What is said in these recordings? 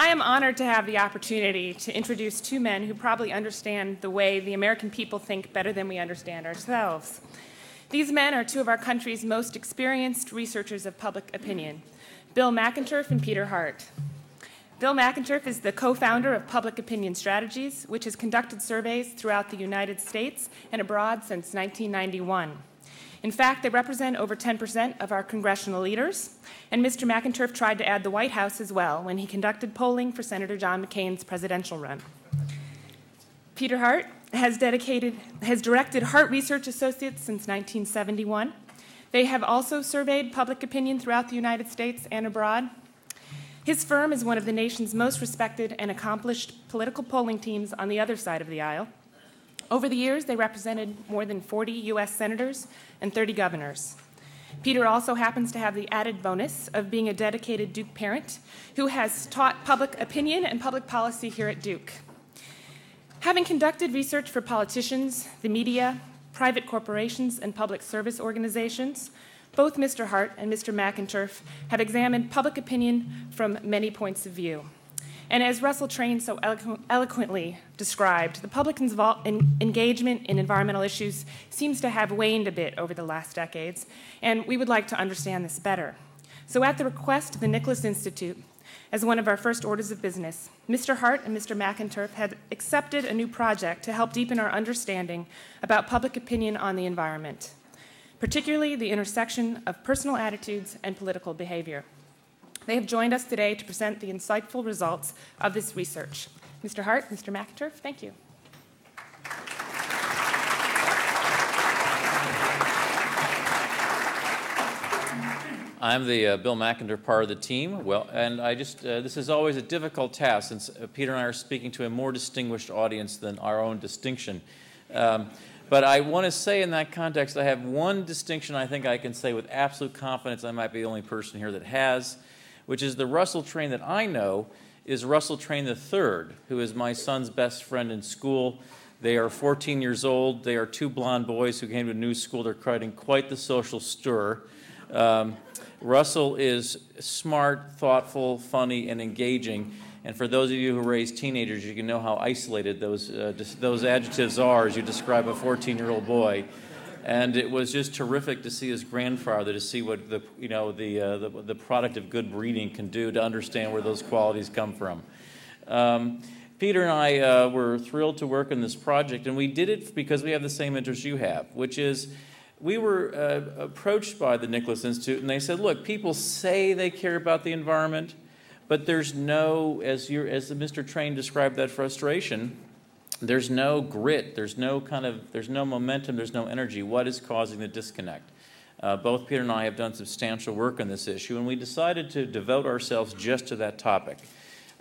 I am honored to have the opportunity to introduce two men who probably understand the way the American people think better than we understand ourselves. These men are two of our country's most experienced researchers of public opinion Bill McInturff and Peter Hart. Bill McInturff is the co founder of Public Opinion Strategies, which has conducted surveys throughout the United States and abroad since 1991. In fact, they represent over 10% of our congressional leaders, and Mr. McInturff tried to add the White House as well when he conducted polling for Senator John McCain's presidential run. Peter Hart has dedicated has directed Hart Research Associates since 1971. They have also surveyed public opinion throughout the United States and abroad. His firm is one of the nation's most respected and accomplished political polling teams on the other side of the aisle. Over the years, they represented more than 40 U.S. senators and 30 governors. Peter also happens to have the added bonus of being a dedicated Duke parent who has taught public opinion and public policy here at Duke. Having conducted research for politicians, the media, private corporations, and public service organizations, both Mr. Hart and Mr. McInturff have examined public opinion from many points of view. And as Russell Train so eloqu- eloquently described, the public's engagement in environmental issues seems to have waned a bit over the last decades, and we would like to understand this better. So, at the request of the Nicholas Institute, as one of our first orders of business, Mr. Hart and Mr. McInturff had accepted a new project to help deepen our understanding about public opinion on the environment, particularly the intersection of personal attitudes and political behavior. They have joined us today to present the insightful results of this research. Mr. Hart, Mr. McInturff, thank you. I'm the uh, Bill McInturff part of the team. Well, and I just uh, this is always a difficult task since uh, Peter and I are speaking to a more distinguished audience than our own distinction. Um, but I want to say in that context, I have one distinction I think I can say with absolute confidence. I might be the only person here that has which is the Russell Train that I know is Russell Train III, who is my son's best friend in school. They are 14 years old. They are two blonde boys who came to a new school. They're creating quite the social stir. Um, Russell is smart, thoughtful, funny, and engaging. And for those of you who raise teenagers, you can know how isolated those, uh, those adjectives are as you describe a 14 year old boy and it was just terrific to see his grandfather to see what the you know the uh, the, the, product of good breeding can do to understand where those qualities come from. Um, Peter and I uh, were thrilled to work on this project, and we did it because we have the same interest you have, which is we were uh, approached by the Nicholas Institute, and they said, "Look, people say they care about the environment." But there's no, as, you as Mr. Train described that frustration, there's no grit, there's no kind of, there's no momentum, there's no energy. What is causing the disconnect? Uh, both Peter and I have done substantial work on this issue, and we decided to devote ourselves just to that topic.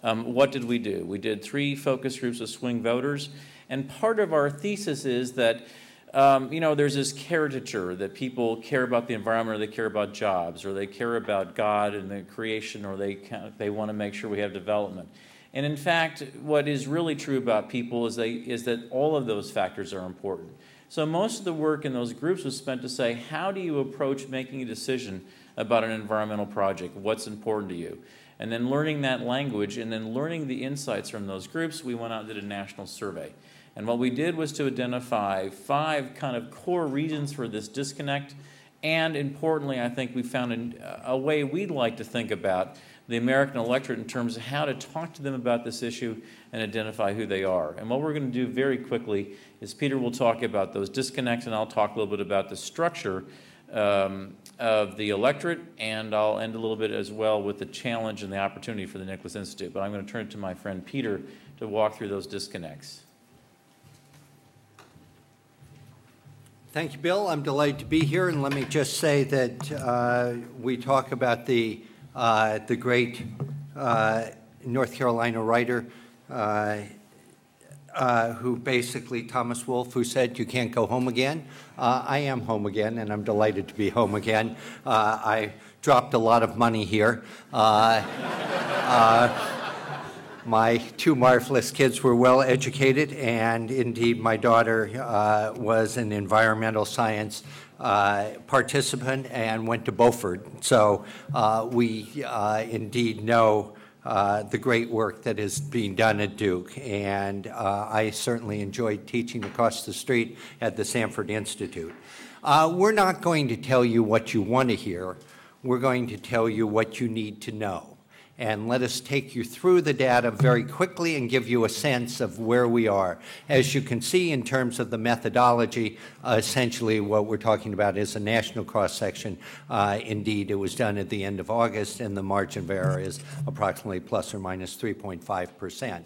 Um, what did we do? We did three focus groups of swing voters, and part of our thesis is that um, you know there's this caricature that people care about the environment, or they care about jobs, or they care about God and the creation, or they they want to make sure we have development. And in fact, what is really true about people is, they, is that all of those factors are important. So most of the work in those groups was spent to say, how do you approach making a decision about an environmental project? What's important to you? And then learning that language and then learning the insights from those groups, we went out and did a national survey. And what we did was to identify five kind of core reasons for this disconnect. And importantly, I think we found a way we'd like to think about the American electorate in terms of how to talk to them about this issue and identify who they are. And what we're going to do very quickly is Peter will talk about those disconnects, and I'll talk a little bit about the structure um, of the electorate, and I'll end a little bit as well with the challenge and the opportunity for the Nicholas Institute. But I'm going to turn it to my friend Peter to walk through those disconnects. Thank you, Bill. I'm delighted to be here, and let me just say that uh, we talk about the uh, the great uh, North Carolina writer uh, uh, who basically, Thomas Wolfe, who said, You can't go home again. Uh, I am home again, and I'm delighted to be home again. Uh, I dropped a lot of money here. my two marvelous kids were well educated, and indeed, my daughter was an environmental science uh, participant and went to Beaufort. So uh, we uh, indeed know uh, the great work that is being done at Duke. And uh, I certainly enjoyed teaching across the street at the Sanford Institute. We're not going to tell you what you want to hear. We're going to tell you what you need to know and let us take you through the data very quickly and give you a sense of where we are. As you can see in terms of the methodology, uh, essentially what we're talking about is a national cross-section. Uh, indeed, it was done at the end of August, and the margin of error is approximately plus or minus 3.5 percent.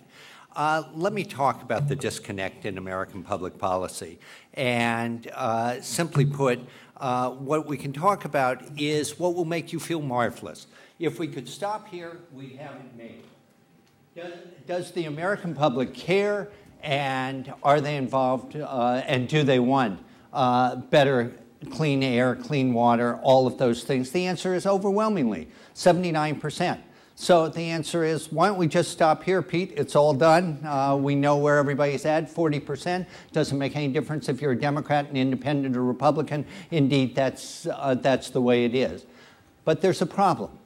Uh, let me talk about the disconnect in American public policy. And uh, simply put, uh, what we can talk about is what will make you feel marvelous. If we could stop here, we haven't made it. Does, does the American public care and are they involved uh, and do they want uh, better clean air, clean water, all of those things? The answer is overwhelmingly 79%. So the answer is why don't we just stop here, Pete? It's all done. Uh, we know where everybody's at 40%. Doesn't make any difference if you're a Democrat, an independent, or Republican. Indeed, that's, uh, that's the way it is. But there's a problem.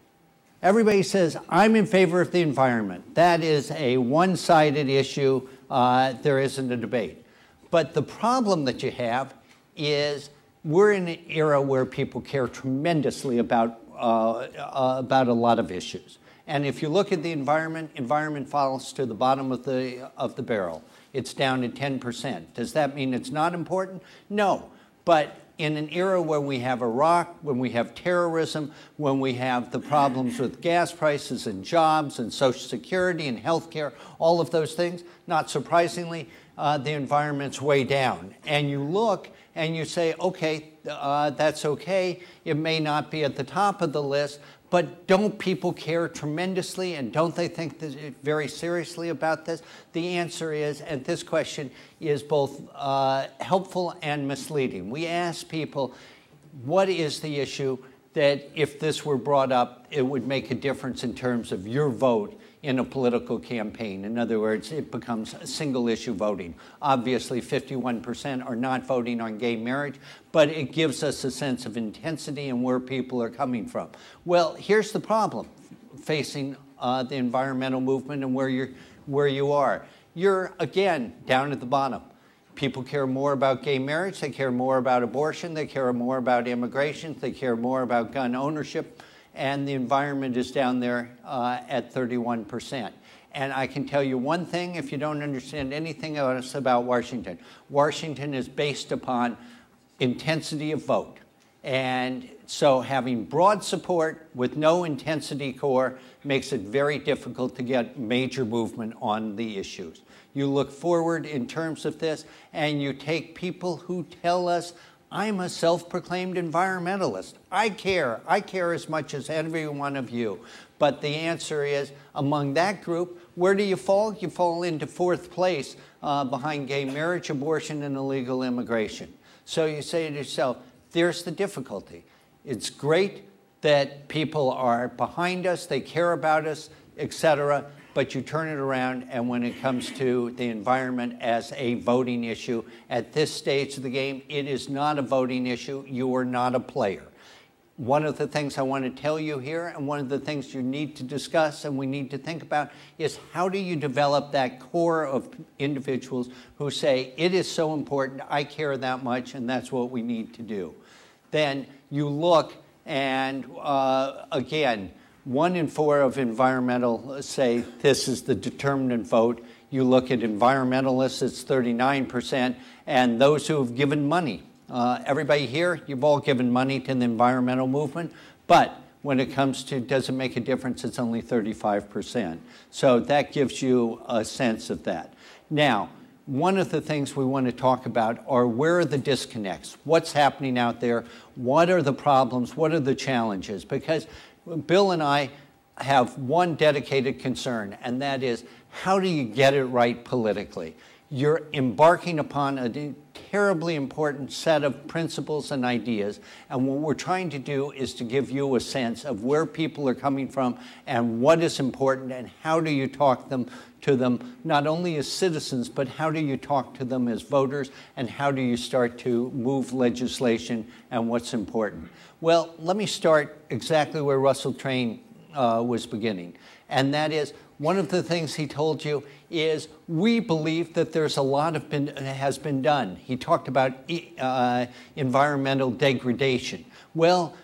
Everybody says, I'm in favor of the environment. That is a one sided issue. Uh, there isn't a debate. But the problem that you have is we're in an era where people care tremendously about, uh, uh, about a lot of issues. And if you look at the environment, environment falls to the bottom of the, of the barrel. It's down to 10%. Does that mean it's not important? No. But in an era where we have Iraq, when we have terrorism, when we have the problems with gas prices and jobs and Social Security and health care, all of those things, not surprisingly, uh, the environment's way down. And you look and you say, okay, uh, that's okay. It may not be at the top of the list, but don't people care tremendously and don't they think very seriously about this? The answer is, and this question is both uh, helpful and misleading. We ask people, what is the issue that if this were brought up, it would make a difference in terms of your vote in a political campaign. In other words, it becomes single issue voting. Obviously, 51% are not voting on gay marriage, but it gives us a sense of intensity and where people are coming from. Well, here's the problem facing uh, the environmental movement and where, you're, where you are. You're, again, down at the bottom. People care more about gay marriage, they care more about abortion, they care more about immigration, they care more about gun ownership and the environment is down there uh, at 31%. And I can tell you one thing if you don't understand anything else about Washington Washington is based upon intensity of vote. And so having broad support with no intensity core makes it very difficult to get major movement on the issues. You look forward in terms of this, and you take people who tell us I'm a self proclaimed environmentalist. I care. I care as much as every one of you. But the answer is among that group, where do you fall? You fall into fourth place uh, behind gay marriage, abortion, and illegal immigration. So you say to yourself, there's the difficulty. It's great that people are behind us, they care about us, etc but you turn it around, and when it comes to the environment as a voting issue, at this stage of the game, it is not a voting issue. You are not a player. One of the things I want to tell you here, and one of the things you need to discuss and we need to think about, is how do you develop that core of individuals who say, it is so important, I care that much, and that's what we need to do. Then you look, and uh, again, one in four of environmental say this is the determinant vote. You look at environmentalists, it's 39%, and those who have given money. Uh, everybody here, you've all given money to the environmental movement, but when it comes to does it make a difference, it's only 35%. So that gives you a sense of that. Now, one of the things we want to talk about are where are the disconnects? What's happening out there? What are the problems? What are the challenges? Because Bill and I have one dedicated concern, and that is how do you get it right politically? You're embarking upon a terribly important set of principles and ideas, and what we're trying to do is to give you a sense of where people are coming from and what is important, and how do you talk them to them not only as citizens, but how do you talk to them as voters, and how do you start to move legislation and what's important. Well, let me start exactly where Russell Train uh, was beginning. And that is one of the things he told you is we believe that there's a lot of been, has been done. He talked about uh, environmental degradation. Well,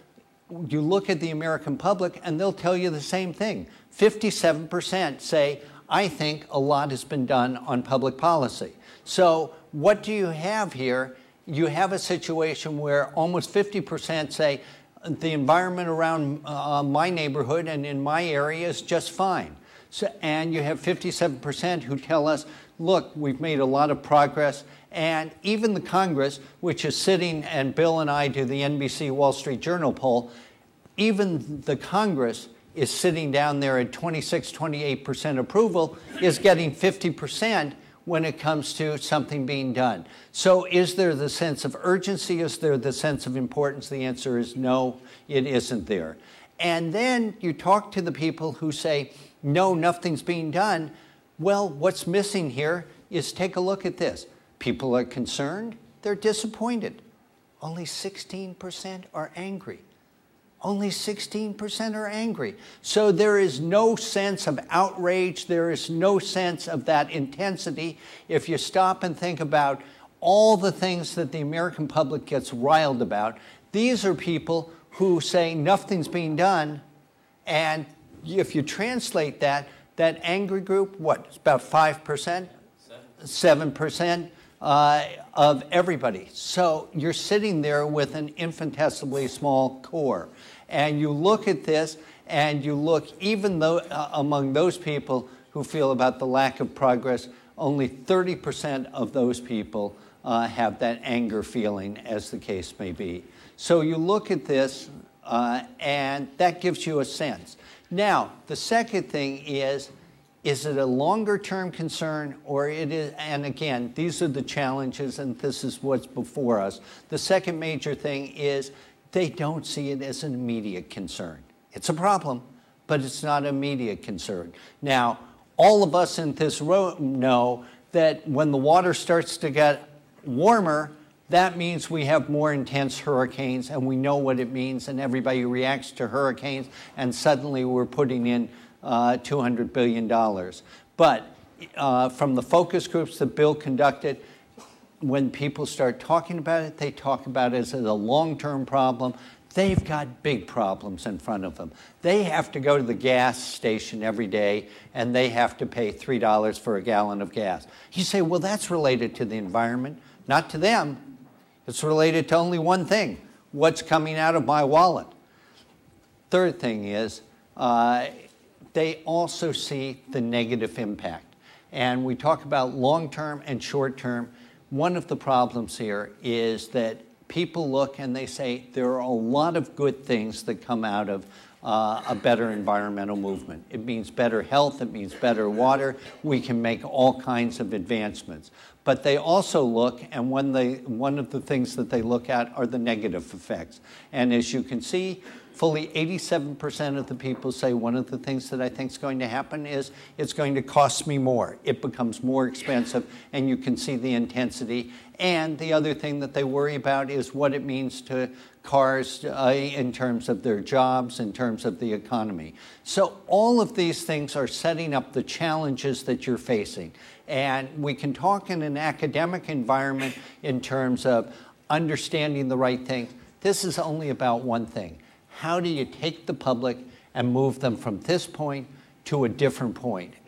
you look at the American public and they'll tell you the same thing. 57% say, I think a lot has been done on public policy. So, what do you have here? You have a situation where almost 50% say the environment around uh, my neighborhood and in my area is just fine. So, and you have 57% who tell us, look, we've made a lot of progress. And even the Congress, which is sitting, and Bill and I do the NBC Wall Street Journal poll, even the Congress is sitting down there at 26, 28% approval, is getting 50% when it comes to something being done. So, is there the sense of urgency? Is there the sense of importance? The answer is no, it isn't there. And then you talk to the people who say, no, nothing's being done. Well, what's missing here is take a look at this. People are concerned, they're disappointed. Only 16% are angry. Only 16% are angry. So there is no sense of outrage, there is no sense of that intensity. If you stop and think about all the things that the American public gets riled about, these are people who say nothing's being done, and if you translate that, that angry group, what, it's about 5%? 7%? Uh, of everybody. So you're sitting there with an infinitesimally small core. And you look at this, and you look, even though uh, among those people who feel about the lack of progress, only 30% of those people uh, have that anger feeling, as the case may be. So you look at this, uh, and that gives you a sense. Now, the second thing is is it a longer term concern or it is and again these are the challenges and this is what's before us. The second major thing is they don't see it as an immediate concern. It's a problem but it's not an immediate concern. Now all of us in this room know that when the water starts to get warmer that means we have more intense hurricanes, and we know what it means, and everybody reacts to hurricanes, and suddenly we're putting in uh, $200 billion. But uh, from the focus groups that Bill conducted, when people start talking about it, they talk about it as a long term problem. They've got big problems in front of them. They have to go to the gas station every day and they have to pay $3 for a gallon of gas. You say, well, that's related to the environment. Not to them, it's related to only one thing what's coming out of my wallet. Third thing is, uh, they also see the negative impact. And we talk about long term and short term. One of the problems here is that people look and they say there are a lot of good things that come out of uh, a better environmental movement. It means better health, it means better water. We can make all kinds of advancements. But they also look, and when they, one of the things that they look at are the negative effects. And as you can see, fully 87% of the people say one of the things that I think is going to happen is it's going to cost me more. It becomes more expensive, and you can see the intensity. And the other thing that they worry about is what it means to cars uh, in terms of their jobs, in terms of the economy. So, all of these things are setting up the challenges that you're facing. And we can talk in an academic environment in terms of understanding the right thing. This is only about one thing how do you take the public and move them from this point to a different?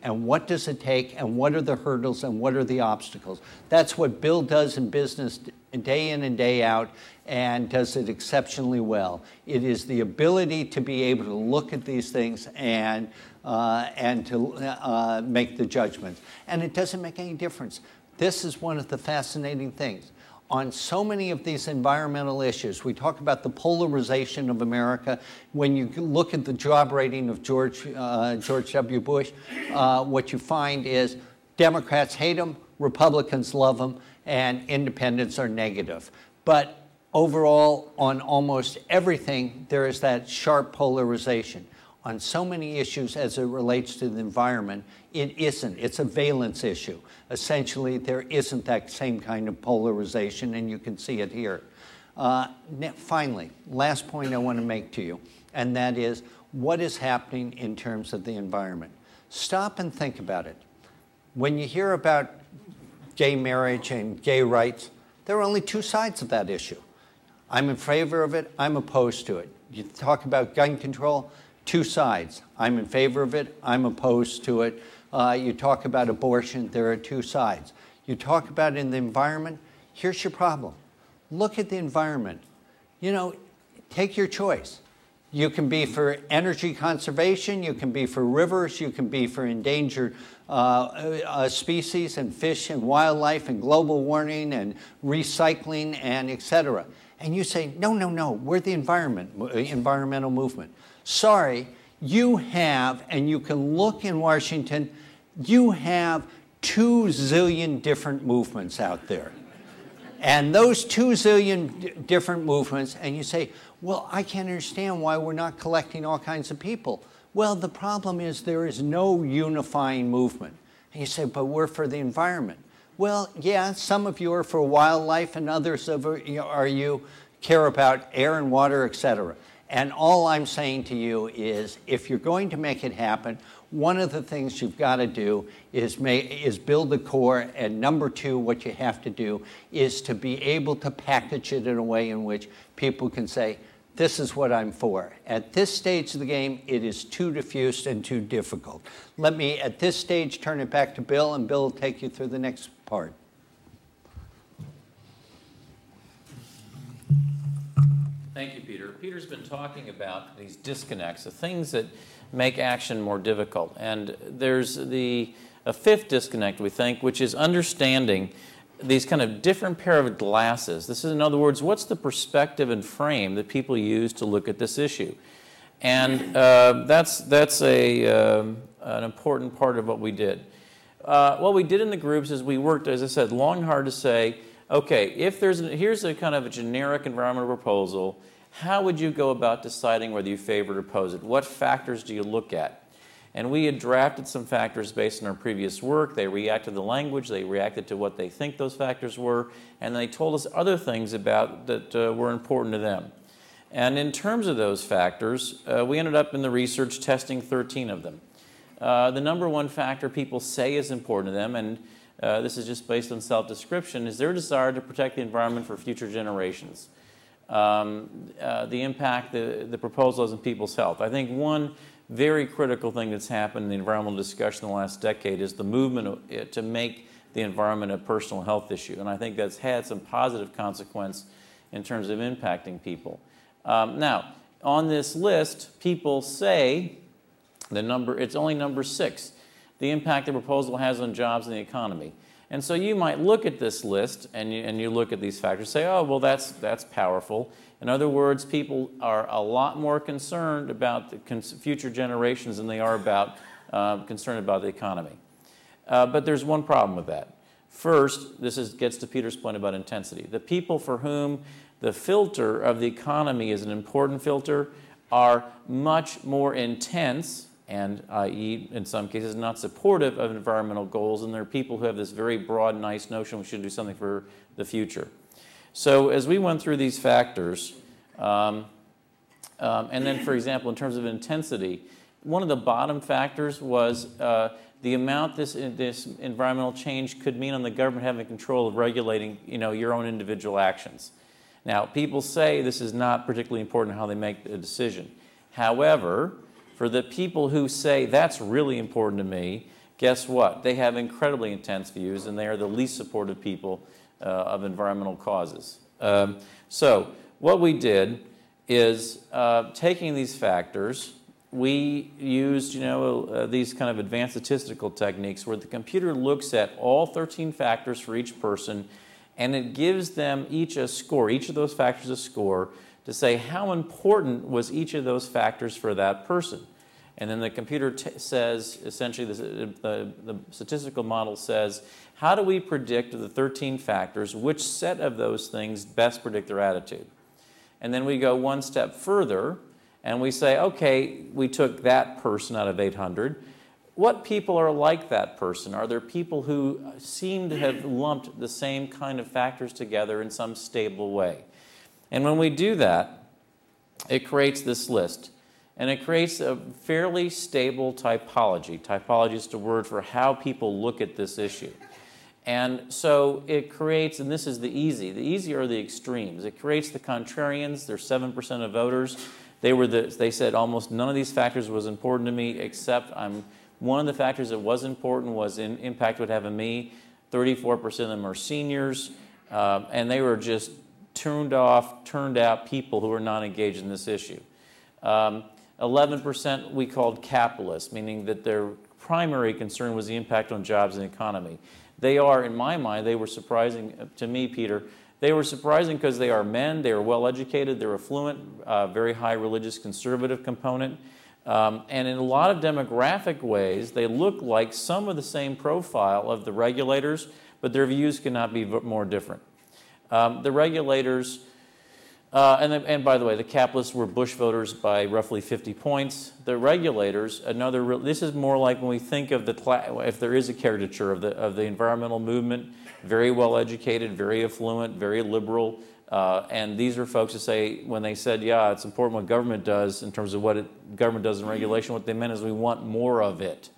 And what does it take? And what are the hurdles? And what are the obstacles? That's what Bill does in business day in and day out and does it exceptionally well. It is the ability to be able to look at these things and, uh, and to uh, make the judgments. And it doesn't make any difference. This is one of the fascinating things on so many of these environmental issues. We talk about the polarization of America. When you look at the job rating of George, uh, George W. Bush, uh, what you find is Democrats hate him, Republicans love him, and independents are negative. But overall, on almost everything, there is that sharp polarization on so many issues as it relates to the environment, it isn't. It's a valence issue. Essentially, there isn't that same kind of polarization, and you can see it here. Uh, finally, last point I want to make to you, and that is what is happening in terms of the environment. Stop and think about it. When you hear about gay marriage and gay rights, there are only two sides of that issue. I'm in favor of it, I'm opposed to it. You talk about gun control, two sides. I'm in favor of it, I'm opposed to it. Uh, you talk about abortion, there are two sides. You talk about in the environment, here's your problem. Look at the environment. You know, take your choice. You can be for energy conservation, you can be for rivers, you can be for endangered uh, uh, species and fish and wildlife and global warming and recycling and etc. And you say, no, no, no, we're the environment, environmental movement. Sorry, you have, and you can look in Washington, you have two zillion different movements out there. And those two zillion different movements, and you say, well, I can't understand why we're not collecting all kinds of people. Well, the problem is there is no unifying movement. And you say, but we're for the environment. Well, yeah, some of you are for wildlife, and others of are you care about air and water, etc. And all I'm saying to you is if you're going to make it happen, one of the things you've got to do is, make, is build the core. And number two, what you have to do is to be able to package it in a way in which people can say, this is what I'm for. At this stage of the game, it is too diffuse and too difficult. Let me, at this stage, turn it back to Bill, and Bill will take you through the next part. Peter's been talking about these disconnects, the things that make action more difficult. And there's the a fifth disconnect, we think, which is understanding these kind of different pair of glasses. This is, in other words, what's the perspective and frame that people use to look at this issue? And uh, that's, that's a, um, an important part of what we did. Uh, what we did in the groups is we worked, as I said, long hard to say, okay, if there's, a, here's a kind of a generic environmental proposal, how would you go about deciding whether you favor or oppose it? What factors do you look at? And we had drafted some factors based on our previous work. They reacted to the language, they reacted to what they think those factors were, and they told us other things about that uh, were important to them. And in terms of those factors, uh, we ended up in the research testing 13 of them. Uh, the number one factor people say is important to them, and uh, this is just based on self description, is their desire to protect the environment for future generations. Um, uh, the impact the, the proposal on people's health. I think one very critical thing that's happened in the environmental discussion in the last decade is the movement to make the environment a personal health issue. And I think that's had some positive consequence in terms of impacting people. Um, now, on this list, people say the number, it's only number six, the impact the proposal has on jobs and the economy. And so you might look at this list and you, and you look at these factors, say, oh, well, that's, that's powerful. In other words, people are a lot more concerned about the future generations than they are about uh, concerned about the economy. Uh, but there's one problem with that. First, this is, gets to Peter's point about intensity. The people for whom the filter of the economy is an important filter are much more intense and, i.e., in some cases, not supportive of environmental goals. And there are people who have this very broad, nice notion we should do something for the future. So as we went through these factors, um, um, and then, for example, in terms of intensity, one of the bottom factors was uh, the amount this, this environmental change could mean on the government having control of regulating you know, your own individual actions. Now, people say this is not particularly important how they make a decision. However, for the people who say that's really important to me, guess what? They have incredibly intense views and they are the least supportive people uh, of environmental causes. Um, so, what we did is uh, taking these factors, we used you know uh, these kind of advanced statistical techniques where the computer looks at all 13 factors for each person and it gives them each a score each of those factors a score to say how important was each of those factors for that person and then the computer says essentially the, the, the statistical model says how do we predict the 13 factors, which set of those things best predict their attitude? And then we go one step further and we say, okay, we took that person out of 800. What people are like that person? Are there people who seem to have lumped the same kind of factors together in some stable way? And when we do that, it creates this list. And it creates a fairly stable typology. Typology is the word for how people look at this issue. And so it creates, and this is the easy, the easy are the extremes. It creates the contrarians, they're 7% of voters. They, were the, they said almost none of these factors was important to me, except I'm, one of the factors that was important was in, impact would have on me. 34% of them are seniors, um, and they were just turned off, turned out people who are not engaged in this issue. Um, 11% we called capitalists, meaning that their primary concern was the impact on jobs and economy. They are, in my mind, they were surprising to me, Peter. They were surprising because they are men, they are well educated, they're affluent, uh, very high religious conservative component. Um, and in a lot of demographic ways, they look like some of the same profile of the regulators, but their views cannot be more different. Um, the regulators uh, and, the, and, by the way, the capitalists were Bush voters by roughly 50 points. The regulators, another, this is more like when we think of the, if there is a caricature of the, of the environmental movement, very well educated, very affluent, very liberal. Uh, and these are folks who say, when they said, yeah, it's important what government does in terms of what it, government does in regulation, what they meant is we want more of it.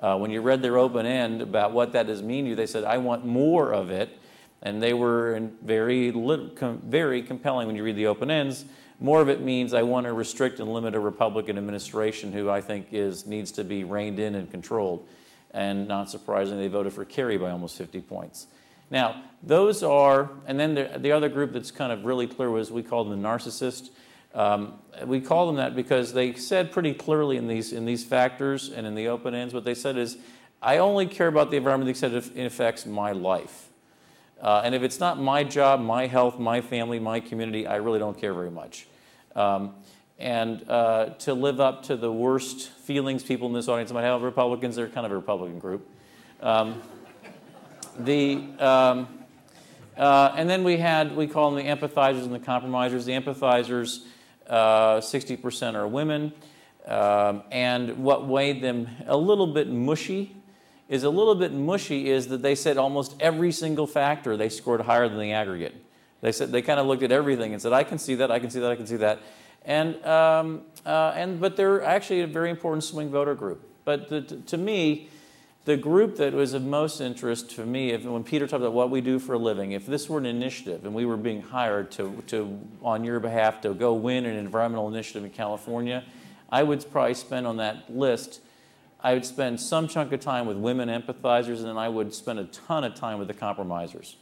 Uh, when you read their open end about what that does mean to you, they said, I want more of it and they were very, very compelling when you read the open ends. More of it means I want to restrict and limit a Republican administration who I think is, needs to be reined in and controlled. And not surprisingly, they voted for Kerry by almost 50 points. Now, those are, and then the, the other group that's kind of really clear was we call them the narcissist. Um, we call them that because they said pretty clearly in these, in these factors and in the open ends, what they said is, I only care about the environment that it affects my life. Uh, and if it's not my job, my health, my family, my community, I really don't care very much. Um, and uh, to live up to the worst feelings people in this audience might have, Republicans, they're kind of a Republican group. Um, the, um, uh, and then we had, we call them the empathizers and the compromisers. The empathizers, 60% uh, are women. Um, and what made them a little bit mushy is a little bit mushy is that they said almost every single factor they scored higher than the aggregate. They said they kind of looked at everything and said, I can see that, I can see that, I can see that. And, um, uh, and, but they're actually a very important swing voter group. But the, to me, the group that was of most interest to me, if, when Peter talked about what we do for a living, if this were an initiative and we were being hired to, to, on your behalf to go win an environmental initiative in California, I would probably spend on that list I would spend some chunk of time with women empathizers, and then I would spend a ton of time with the compromisers.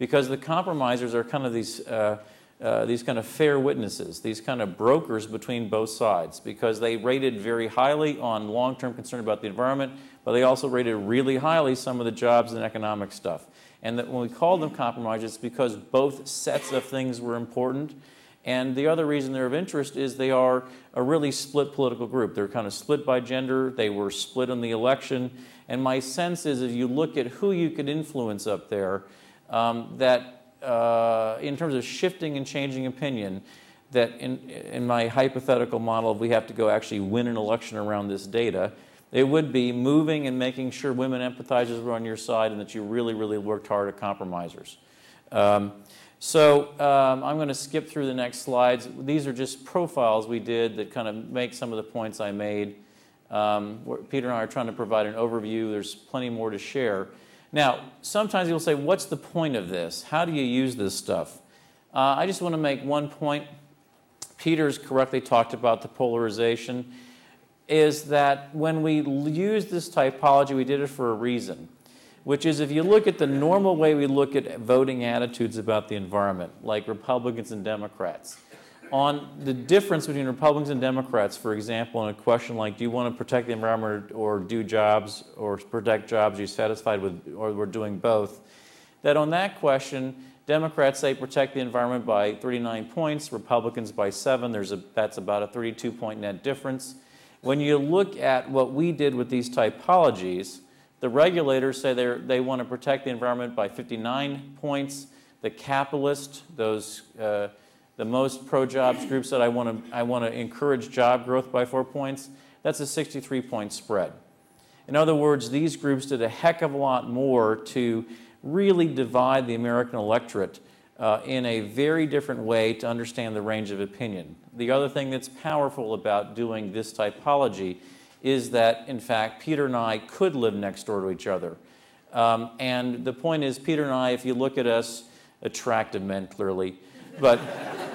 Because the compromisers are kind of these, uh, uh, these kind of fair witnesses, these kind of brokers between both sides, because they rated very highly on long term concern about the environment, but they also rated really highly some of the jobs and economic stuff. And that when we called them compromisers, it's because both sets of things were important and the other reason they're of interest is they are a really split political group. They're kind of split by gender, they were split in the election. And my sense is if you look at who you could influence up there, um, that uh, in terms of shifting and changing opinion, that in, in my hypothetical model, if we have to go actually win an election around this data, it would be moving and making sure women empathizers were on your side and that you really, really worked hard at compromisers. Um, so um, I'm going to skip through the next slides. These are just profiles we did that kind of make some of the points I made. Um, Peter and I are trying to provide an overview. There's plenty more to share. Now, sometimes you'll say, what's the point of this? How do you use this stuff? Uh, I just want to make one point. Peter's correctly talked about the polarization, is that when we use this typology, we did it for a reason which is if you look at the normal way we look at voting attitudes about the environment, like Republicans and Democrats, on the difference between Republicans and Democrats, for example, in a question like, do you want to protect the environment or do jobs or protect jobs, are you satisfied with, or we're doing both, that on that question, Democrats say protect the environment by 39 points, Republicans by seven. There's a, that's about a 32 point net difference. When you look at what we did with these typologies, the regulators say they want to protect the environment by 59 points. The capitalist, those uh, the most pro-jobs groups that I want to I want to encourage job growth by four points. That's a 63 point spread. In other words, these groups did a heck of a lot more to really divide the American electorate uh, in a very different way to understand the range of opinion. The other thing that's powerful about doing this typology is that, in fact, Peter and I could live next door to each other. Um, and the point is, Peter and I, if you look at us, attractive men clearly, but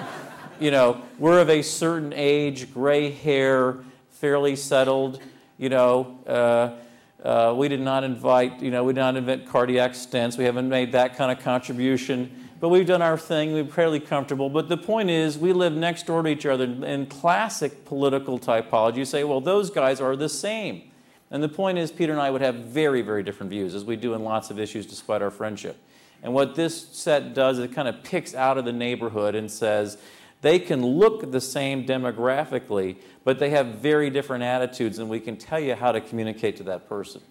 you know, we're of a certain age, gray hair, fairly settled. You know, uh, uh, we did not invite, you know, we did not invent cardiac stents. We haven't made that kind of contribution. But we've done our thing. We're fairly comfortable. But the point is, we live next door to each other. In classic political typology, you say, well, those guys are the same. And the point is, Peter and I would have very, very different views, as we do in lots of issues despite our friendship. And what this set does, is it kind of picks out of the neighborhood and says, they can look the same demographically, but they have very different attitudes, and we can tell you how to communicate to that person.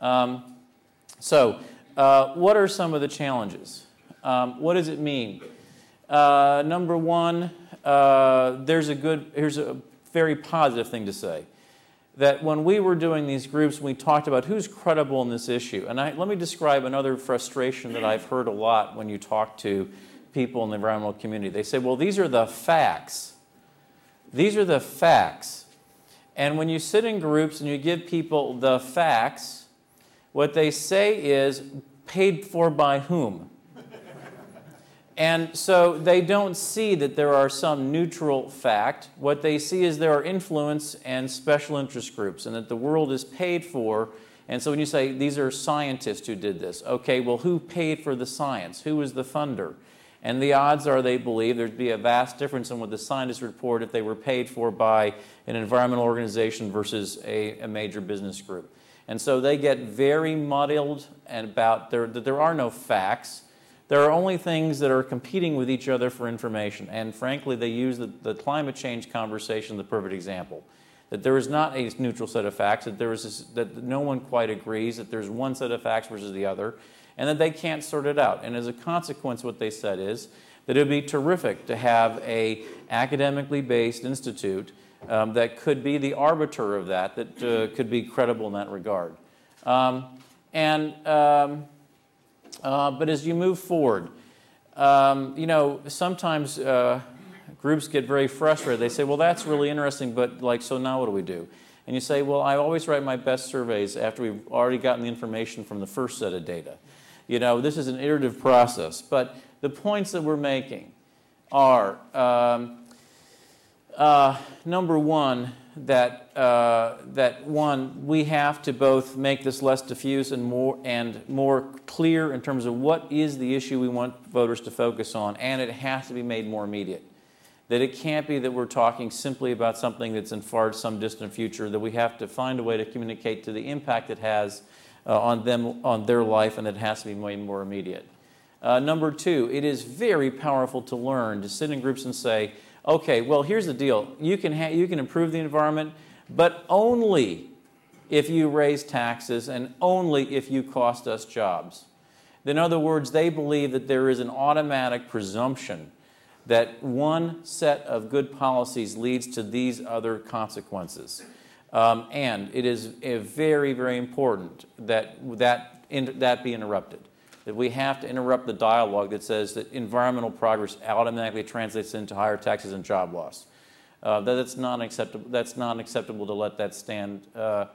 Um, so, uh, what are some of the challenges? Um, what does it mean? Uh, number one, uh, there's a good, here's a very positive thing to say that when we were doing these groups, we talked about who's credible in this issue. And I, let me describe another frustration that I've heard a lot when you talk to people in the environmental community. They say, well, these are the facts. These are the facts. And when you sit in groups and you give people the facts, what they say is, paid for by whom? And so they don't see that there are some neutral fact. What they see is there are influence and special interest groups, and that the world is paid for. And so when you say these are scientists who did this, okay, well, who paid for the science? Who was the funder? And the odds are they believe there'd be a vast difference in what the scientists report if they were paid for by an environmental organization versus a, a major business group. And so they get very muddled about there, that there are no facts there are only things that are competing with each other for information. And frankly, they use the, the climate change conversation, the perfect example. That there is not a neutral set of facts, that, there is this, that no one quite agrees, that there's one set of facts versus the other, and that they can't sort it out. And as a consequence, what they said is that it would be terrific to have a academically based institute um, that could be the arbiter of that, that uh, could be credible in that regard. Um, and um, uh, but as you move forward, um, you know, sometimes uh, groups get very frustrated. They say, well, that's really interesting, but like, so now what do we do? And you say, well, I always write my best surveys after we've already gotten the information from the first set of data. You know, this is an iterative process. But the points that we're making are um, uh, number one, that, uh, that one, we have to both make this less diffuse and more, and more clear in terms of what is the issue we want voters to focus on, and it has to be made more immediate. That it can't be that we're talking simply about something that's in far some distant future, that we have to find a way to communicate to the impact it has uh, on them, on their life, and it has to be made more immediate. Uh, number two, it is very powerful to learn to sit in groups and say, okay, well, here's the deal. You can, ha- you can improve the environment, but only if you raise taxes and only if you cost us jobs. In other words, they believe that there is an automatic presumption that one set of good policies leads to these other consequences. Um, and it is very, very important that that, that be interrupted that we have to interrupt the dialogue that says that environmental progress automatically translates into higher taxes and job loss. Uh, that it's not acceptable. That's not acceptable to let that stand. Uh,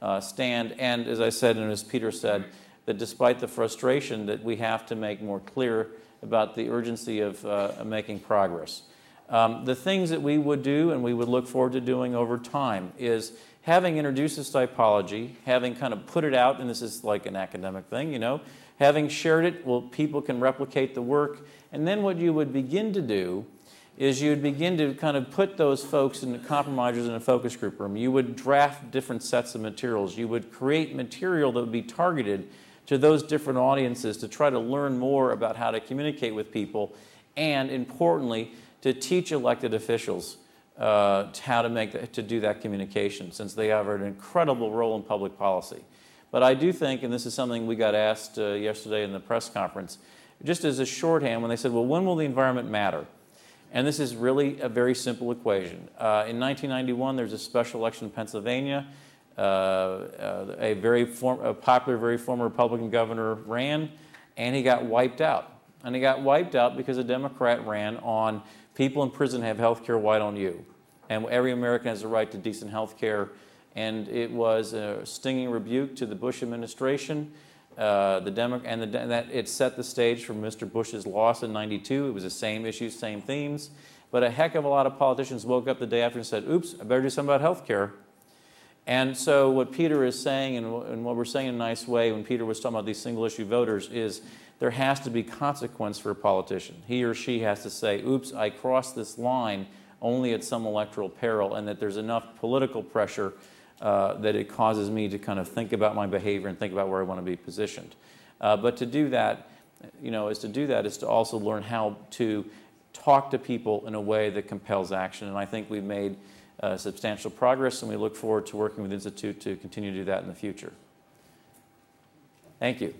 uh, stand. And as I said, and as Peter said, that despite the frustration, that we have to make more clear about the urgency of uh, making progress. Um, the things that we would do and we would look forward to doing over time is having introduced this typology, having kind of put it out, and this is like an academic thing, you know, Having shared it, well, people can replicate the work. And then what you would begin to do is you would begin to kind of put those folks and the compromisers in a focus group room. You would draft different sets of materials. You would create material that would be targeted to those different audiences to try to learn more about how to communicate with people and, importantly, to teach elected officials uh, how to, make the, to do that communication since they have an incredible role in public policy. But I do think, and this is something we got asked uh, yesterday in the press conference, just as a shorthand, when they said, well, when will the environment matter? And this is really a very simple equation. Uh, in 1991, there's a special election in Pennsylvania. Uh, uh, a very form, a popular, very former Republican governor ran, and he got wiped out And he got wiped out because a Democrat ran on people in prison have health care, why don't you? And every American has a right to decent health care. And it was a stinging rebuke to the Bush administration. Uh, the Demo- and, the, and that it set the stage for Mr. Bush's loss in 92. It was the same issues, same themes. But a heck of a lot of politicians woke up the day after and said, oops, I better do something about health care. And so, what Peter is saying, and, and what we're saying in a nice way when Peter was talking about these single issue voters, is there has to be consequence for a politician. He or she has to say, oops, I crossed this line only at some electoral peril, and that there's enough political pressure uh, that it causes me to kind of think about my behavior and think about where I want to be positioned. Uh, but to do that, you know, is to do that is to also learn how to talk to people in a way that compels action. And I think we've made uh, substantial progress, and we look forward to working with the Institute to continue to do that in the future. Thank you.